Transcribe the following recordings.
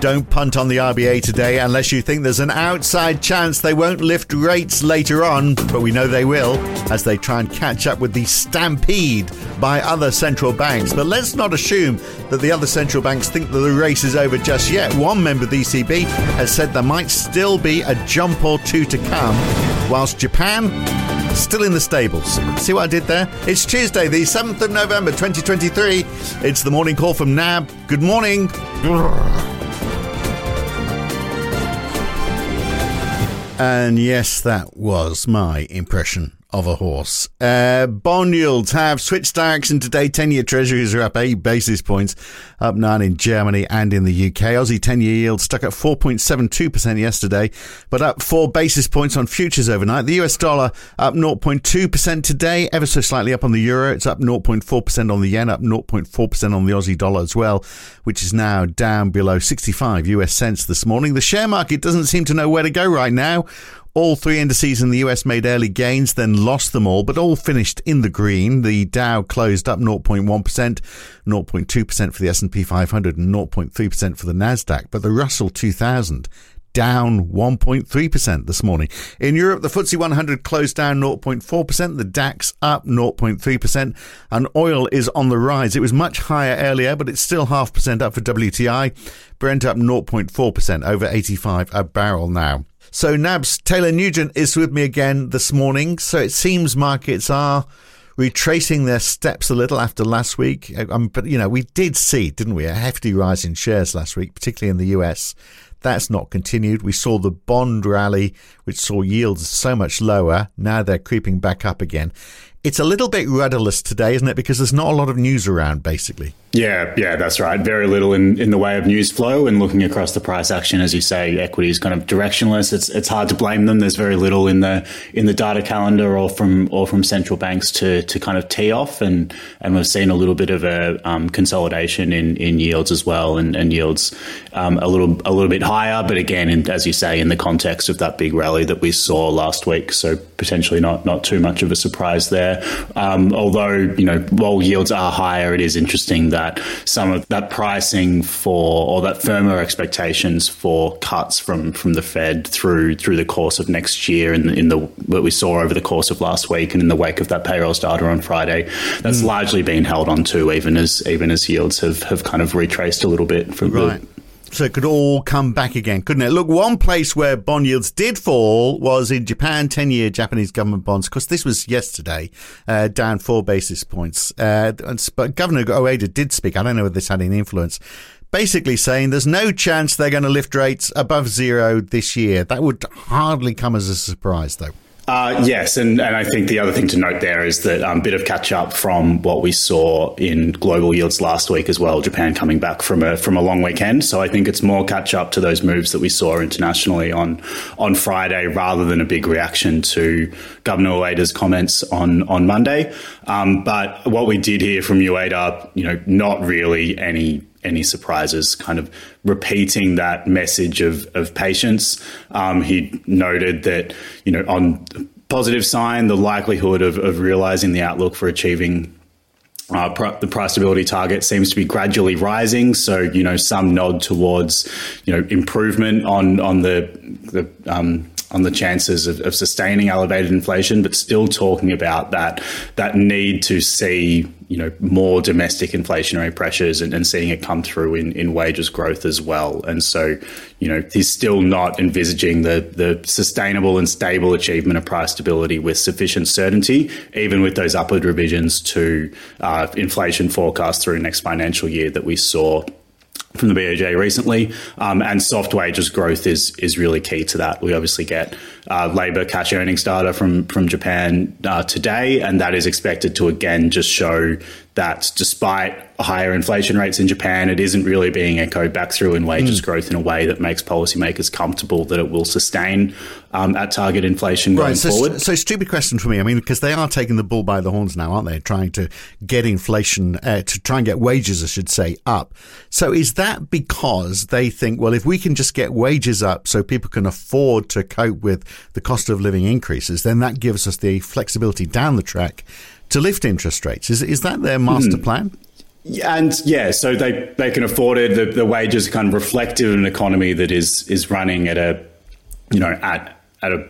Don't punt on the RBA today unless you think there's an outside chance they won't lift rates later on, but we know they will as they try and catch up with the stampede by other central banks. But let's not assume that the other central banks think that the race is over just yet. One member of the ECB has said there might still be a jump or two to come, whilst Japan still in the stables. See what I did there? It's Tuesday, the 7th of November 2023. It's the morning call from NAB. Good morning. And yes, that was my impression of a horse. Uh, bond yields have switched direction today. 10 year treasuries are up 8 basis points, up 9 in Germany and in the UK. Aussie 10 year yield stuck at 4.72% yesterday, but up 4 basis points on futures overnight. The US dollar up 0.2% today, ever so slightly up on the euro. It's up 0.4% on the yen, up 0.4% on the Aussie dollar as well, which is now down below 65 US cents this morning. The share market doesn't seem to know where to go right now. All three indices in the US made early gains, then lost them all, but all finished in the green. The Dow closed up 0.1%, 0.2% for the S&P 500 and 0.3% for the Nasdaq, but the Russell 2000 down 1.3% this morning. In Europe, the FTSE 100 closed down 0.4%, the DAX up 0.3%, and oil is on the rise. It was much higher earlier, but it's still half percent up for WTI. Brent up 0.4%, over 85 a barrel now. So NAB's Talor Nugent is with me again this morning. So it seems markets are retracing their steps a little after last week. Um, but you know, we did see, didn't we, a hefty rise in shares last week, particularly in the US. That's not continued. We saw the bond rally, which saw yields so much lower. Now they're creeping back up again. It's a little bit rudderless today, isn't it? Because there's not a lot of news around, basically. Yeah, yeah, that's right. Very little in, in the way of news flow and looking across the price action, as you say, equity is kind of directionless. It's it's hard to blame them. There's very little in the in the data calendar or from or from central banks to to kind of tee off, and and we've seen a little bit of a um, consolidation in, in yields as well, and, and yields um, a little a little bit higher, but again, in, as you say, in the context of that big rally that we saw last week, so potentially not not too much of a surprise there. Um, although you know, while yields are higher, it is interesting that that some of that pricing for or that firmer expectations for cuts from from the Fed through through the course of next year and in, in the what we saw over the course of last week and in the wake of that payrolls data on Friday, that's mm. largely been held on to even as even as yields have, have kind of retraced a little bit from right. the it could all come back again, couldn't it? Look, one place where bond yields did fall was in Japan, 10 year Japanese government bonds, because this was yesterday, uh, down four basis points. Uh, but Governor Ueda did speak. I don't know whether this had any influence. Basically saying there's no chance they're going to lift rates above zero this year. That would hardly come as a surprise, though. Uh, yes, and, and I think the other thing to note there is that a um, bit of catch up from what we saw in global yields last week as well. Japan coming back from a from a long weekend, so I think it's more catch up to those moves that we saw internationally on on Friday, rather than a big reaction to Governor Ueda's comments on on Monday. Um, but what we did hear from Ueda, you know, not really any any surprises, kind of repeating that message of, of patience. Um, he noted that, you know, on positive sign, the likelihood of, of realizing the outlook for achieving uh, pr- the price stability target seems to be gradually rising. So, you know, some nod towards, you know, improvement on on the the um, on the chances of, of, sustaining elevated inflation, but still talking about that that need to see you know more domestic inflationary pressures and, and seeing it come through in, in wages growth as well. And so, you know, he's still not envisaging the the sustainable and stable achievement of price stability with sufficient certainty, even with those upward revisions to uh, inflation forecasts through next financial year that we saw from the BOJ recently, um, and soft wages growth is is really key to that. We obviously get uh, labour cash earnings data from from Japan uh, today, and that is expected to again just show that despite higher inflation rates in Japan, it isn't really being echoed back through in wages mm. growth in a way that makes policymakers comfortable that it will sustain um, at target inflation going so, forward. So, stupid question for me. I mean, because they are taking the bull by the horns now, aren't they? Trying to get inflation, uh, to try and get wages, I should say, up. So, is that because they think, well, if we can just get wages up so people can afford to cope with the cost of living increases, then that gives us the flexibility down the track to lift interest rates. Is is that their master mm. plan? And yeah, so they, they can afford it. The, the wages are kind of reflective of an economy that is is running at a you know at at a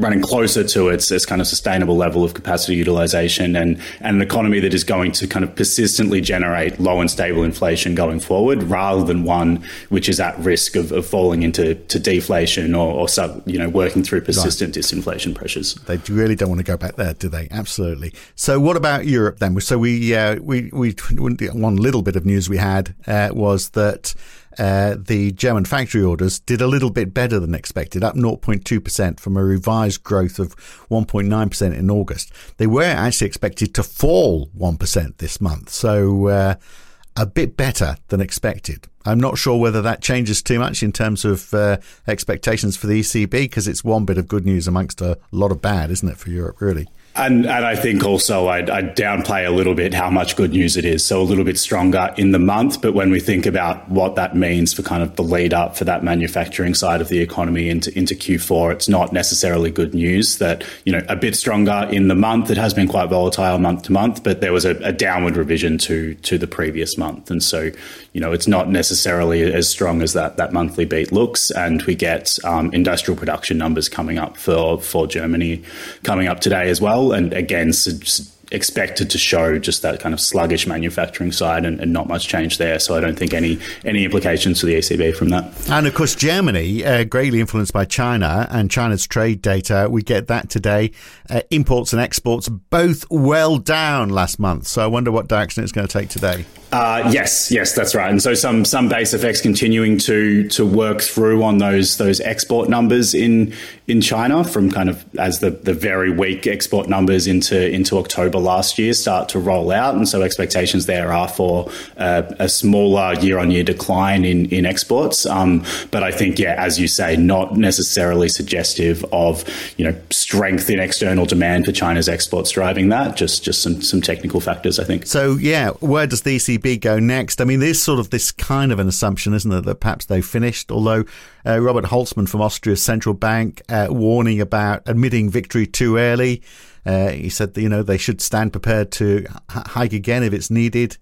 running closer to its, its kind of sustainable level of capacity utilization and, and an economy that is going to kind of persistently generate low and stable inflation going forward rather than one which is at risk of, of falling into to deflation or, or sub, you know, working through persistent right. disinflation pressures. They really don't want to go back there, do they? Absolutely. So what about Europe then? So we, uh, we, we, one little bit of news we had uh, was that uh, the German factory orders did a little bit better than expected, up 0.2% from a revised growth of 1.9% in August. They were actually expected to fall 1% this month. So, uh, a bit better than expected. I'm not sure whether that changes too much in terms of uh, expectations for the ECB because it's one bit of good news amongst a lot of bad, isn't it, for Europe, really? And, and I think also I'd, I'd, downplay a little bit how much good news it is. So a little bit stronger in the month. But when we think about what that means for kind of the lead up for that manufacturing side of the economy into, into Q4, it's not necessarily good news that, you know, a bit stronger in the month. It has been quite volatile month to month, but there was a, a downward revision to, to the previous month. And so, you know, it's not necessarily as strong as that, that monthly beat looks. And we get um, industrial production numbers coming up for, for Germany coming up today as well and again, expected to show just that kind of sluggish manufacturing side and, and, not much change there. So I don't think any any implications for the ECB from that. And of course, Germany, uh, greatly influenced by China and China's trade data, we get that today. Uh, imports and exports both well down last month. So I wonder what direction it's going to take today. Uh, yes, yes, that's right. And so some some base effects continuing to to work through on those those export numbers in in China from kind of as the the very weak export numbers into into October last year start to roll out, and so expectations there are for uh, a smaller year on year decline in in exports. Um, but I think yeah, as you say, not necessarily suggestive of you know strength in external demand for China's exports driving that. Just just some some technical factors, I think. So yeah, where does the ECB ECB go next? I mean, there's sort of this kind of an assumption, isn't it, that perhaps they've finished, although uh, Robert Holzmann from Austria's central bank uh, warning about admitting victory too early. Uh, he said you know, they should stand prepared to hike again if it's needed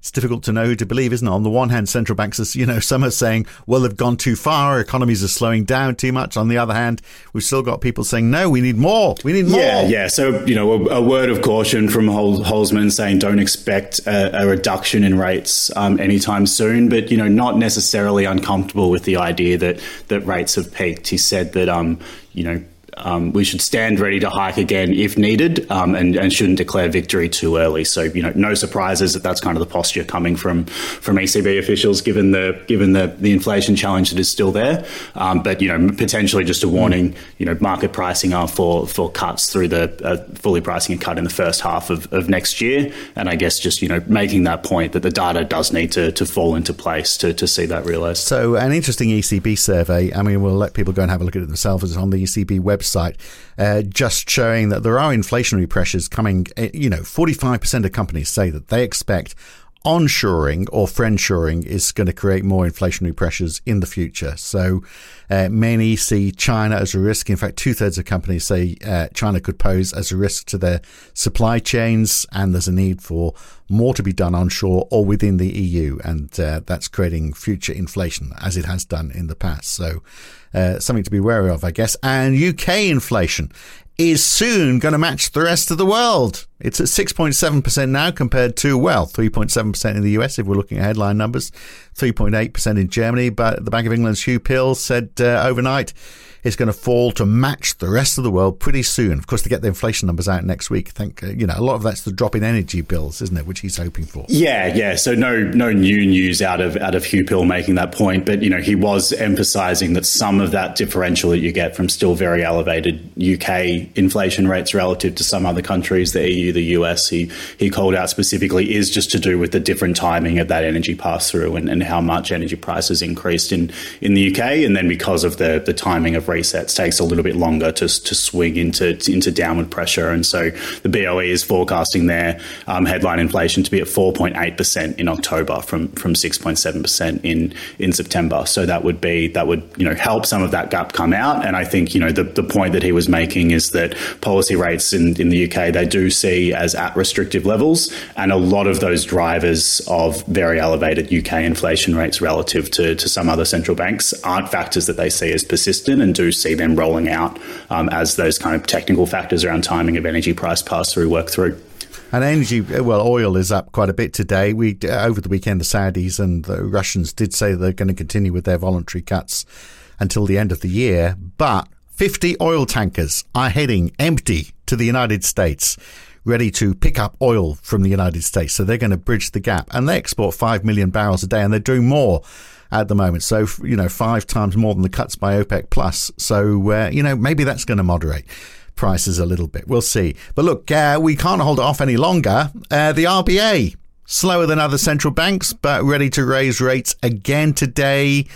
it's difficult to know who to believe, isn't it? On the one hand, central banks are, you know, some are saying, well, they've gone too far, economies are slowing down too much. On the other hand, we've still got people saying, no, we need more, we need more. Yeah, yeah. So, you know, a, a word of caution from Hol- Holzmann saying don't expect a, a reduction in rates um, anytime soon, but, you know, not necessarily uncomfortable with the idea that, that rates have peaked. He said that, um, you know, um, we should stand ready to hike again if needed um, and, and, shouldn't declare victory too early. So, you know, no surprises that that's kind of the posture coming from from ECB officials given the given the, the inflation challenge that is still there. Um, but, you know, potentially just a warning, you know, market pricing are for, for cuts through the uh, fully pricing a cut in the first half of, of next year. And I guess just, you know, making that point that the data does need to, to fall into place to, to see that realised. So, an interesting ECB survey. I mean, we'll let people go and have a look at it themselves. It's on the ECB website website, uh, just showing that there are inflationary pressures coming. Uh, you know, 45% of companies say that they expect onshoring or friendshoring is going to create more inflationary pressures in the future. So uh, many see China as a risk. In fact, two thirds of companies say uh, China could pose as a risk to their supply chains, and there's a need for more to be done onshore or within the EU, and uh, that's creating future inflation as it has done in the past. So uh, something to be wary of, I guess. And UK inflation is soon going to match the rest of the world. It's at 6.7% now compared to, well, 3.7% in the US if we're looking at headline numbers, 3.8% in Germany. But the Bank of England's Huw Pill said uh, overnight it's going to fall to match the rest of the world pretty soon. Of course, to get the inflation numbers out next week, I think uh, you know a lot of that's the drop in energy bills, isn't it? Which he's hoping for. Yeah, yeah. So no, no new news out of out of Huw Pill making that point, but you know he was emphasising that some of that differential that you get from still very elevated UK inflation rates relative to some other countries, the EU, the US, he he called out specifically is just to do with the different timing of that energy pass through and, and how much energy prices increased in in the UK, and then because of the the timing of resets takes a little bit longer to, to swing into into downward pressure. And so the BOE is forecasting their um, headline inflation to be at 4.8% in October from from 6.7% in in September. So that would be that would you know help some of that gap come out. And I think you know the, the point that he was making is that policy rates in, in the UK they do see see as at restrictive levels. And a lot of those drivers of very elevated UK inflation rates relative to, to some other central banks aren't factors that they see as persistent and do see them rolling out um, as those kind of technical factors around timing of energy price pass through work through. And energy, well, oil is up quite a bit today. We over the weekend, the Saudis and the Russians did say they're going to continue with their voluntary cuts until the end of the year, but 50 oil tankers are heading empty to the United States, ready to pick up oil from the United States. So they're going to bridge the gap, and they export five million barrels a day, and they're doing more at the moment. So you know, five times more than the cuts by OPEC plus. So uh, you know, maybe that's going to moderate prices a little bit. We'll see. But look, uh, we can't hold it off any longer. Uh, the RBA, slower than other central banks, but ready to raise rates again today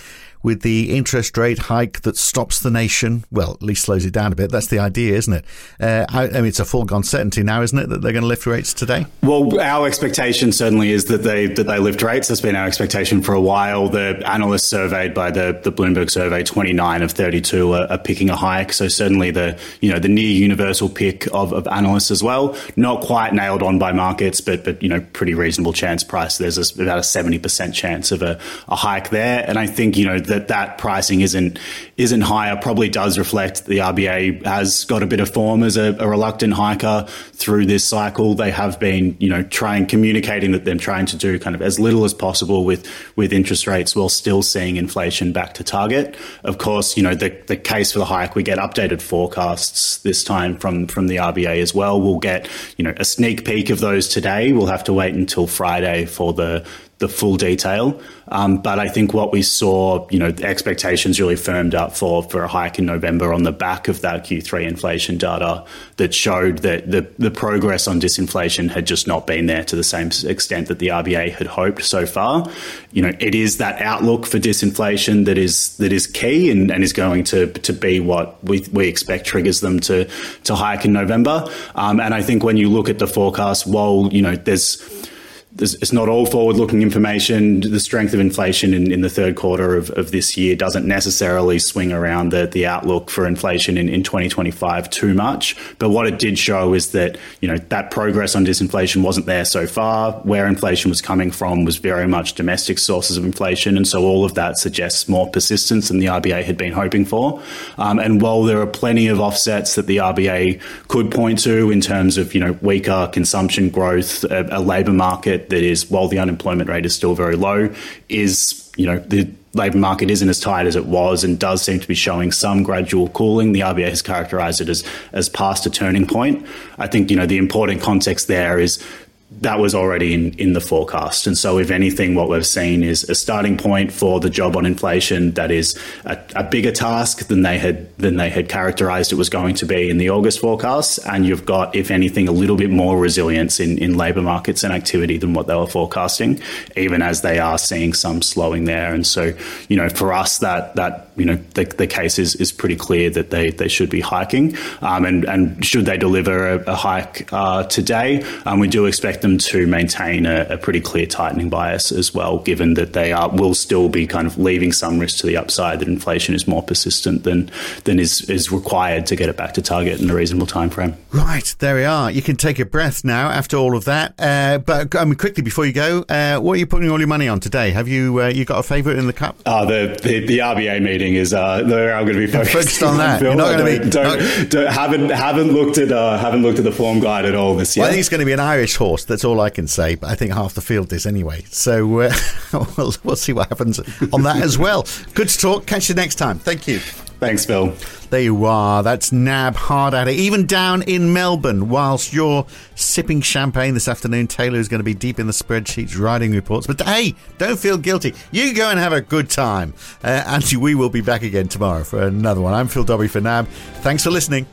with the interest rate hike that stops the nation. Well, at least slows it down a bit. That's the idea, isn't it? Uh, I, I, mean, it's a foregone certainty now, isn't it, that they're going to lift rates today? Well, our expectation certainly is that they that they lift rates. That's been our expectation for a while. The analysts surveyed by the, the Bloomberg survey, 29 of 32 are, are picking a hike. So certainly the you know the near universal pick of, of analysts as well. Not quite nailed on by markets, but but you know pretty reasonable chance price. There's a, about a 70% chance of a, a hike there, and I think you know that that pricing isn't isn't higher probably does reflect the RBA has got a bit of form as a, a, reluctant hiker through this cycle. They have been, you know, trying communicating that they're trying to do kind of as little as possible with with interest rates while still seeing inflation back to target. Of course, you know, the, the case for the hike, we get updated forecasts this time from from the RBA as well. We'll get, you know, a sneak peek of those today. We'll have to wait until Friday for the the full detail. Um, but I think what we saw, you know, expectations really firmed up for, for a hike in November on the back of that Q3 inflation data that showed that the, the progress on disinflation had just not been there to the same extent that the RBA had hoped so far. You know, it is that outlook for disinflation that is that is key and, and is going to, to be what we, we expect triggers them to, to hike in November. Um, and I think when you look at the forecast, while, you know, there's it's not all forward looking information. The strength of inflation in, in the third quarter of, of, this year doesn't necessarily swing around the, the outlook for inflation in, in 2025 too much. But what it did show is that, you know, that progress on disinflation wasn't there so far. Where inflation was coming from was very much domestic sources of inflation. And so all of that suggests more persistence than the RBA had been hoping for. Um, and while there are plenty of offsets that the RBA could point to in terms of, you know, weaker consumption growth, a, a labour market that is, while the unemployment rate is still very low, is, you know, the labour market isn't as tight as it was and does seem to be showing some gradual cooling. The RBA has characterised it as, as past a turning point. I think, you know, the important context there is that was already in, in the forecast. And so, if anything, what we've seen is a starting point for the job on inflation that is a, a, bigger task than they had than they had characterized it was going to be in the August forecast. And you've got, if anything, a little bit more resilience in, in labour markets and activity than what they were forecasting, even as they are seeing some slowing there. And so, you know, for us, that that you know the, the case is, is pretty clear that they, they should be hiking. Um, and and should they deliver a, a hike uh, today, um, we do expect them to maintain a, a, pretty clear tightening bias as well, given that they are will still be kind of leaving some risk to the upside that inflation is more persistent than than is, is required to get it back to target in a reasonable time frame. Right, there we are. You can take a breath now after all of that. Uh, but I mean, quickly before you go, uh, what are you putting all your money on today? Have you uh, you got a favourite in the cup? Uh, the, the, the RBA meeting is uh, where I'm going to be focused, focused on that. You're not going to be don't, not, don't, haven't haven't looked at uh, haven't looked at the form guide at all this year. Well, I think it's going to be an Irish horse. That's all I can say. But I think half the field is anyway. So uh, we'll, we'll see what happens on that as well. Good to talk. Catch you next time. Thank you. Thanks, Phil. There you are. That's NAB hard at it. Even down in Melbourne, whilst you're sipping champagne this afternoon, Talor is going to be deep in the spreadsheets writing reports. But hey, don't feel guilty. You go and have a good time. Uh, and we will be back again tomorrow for another one. I'm Phil Dobbie for NAB. Thanks for listening.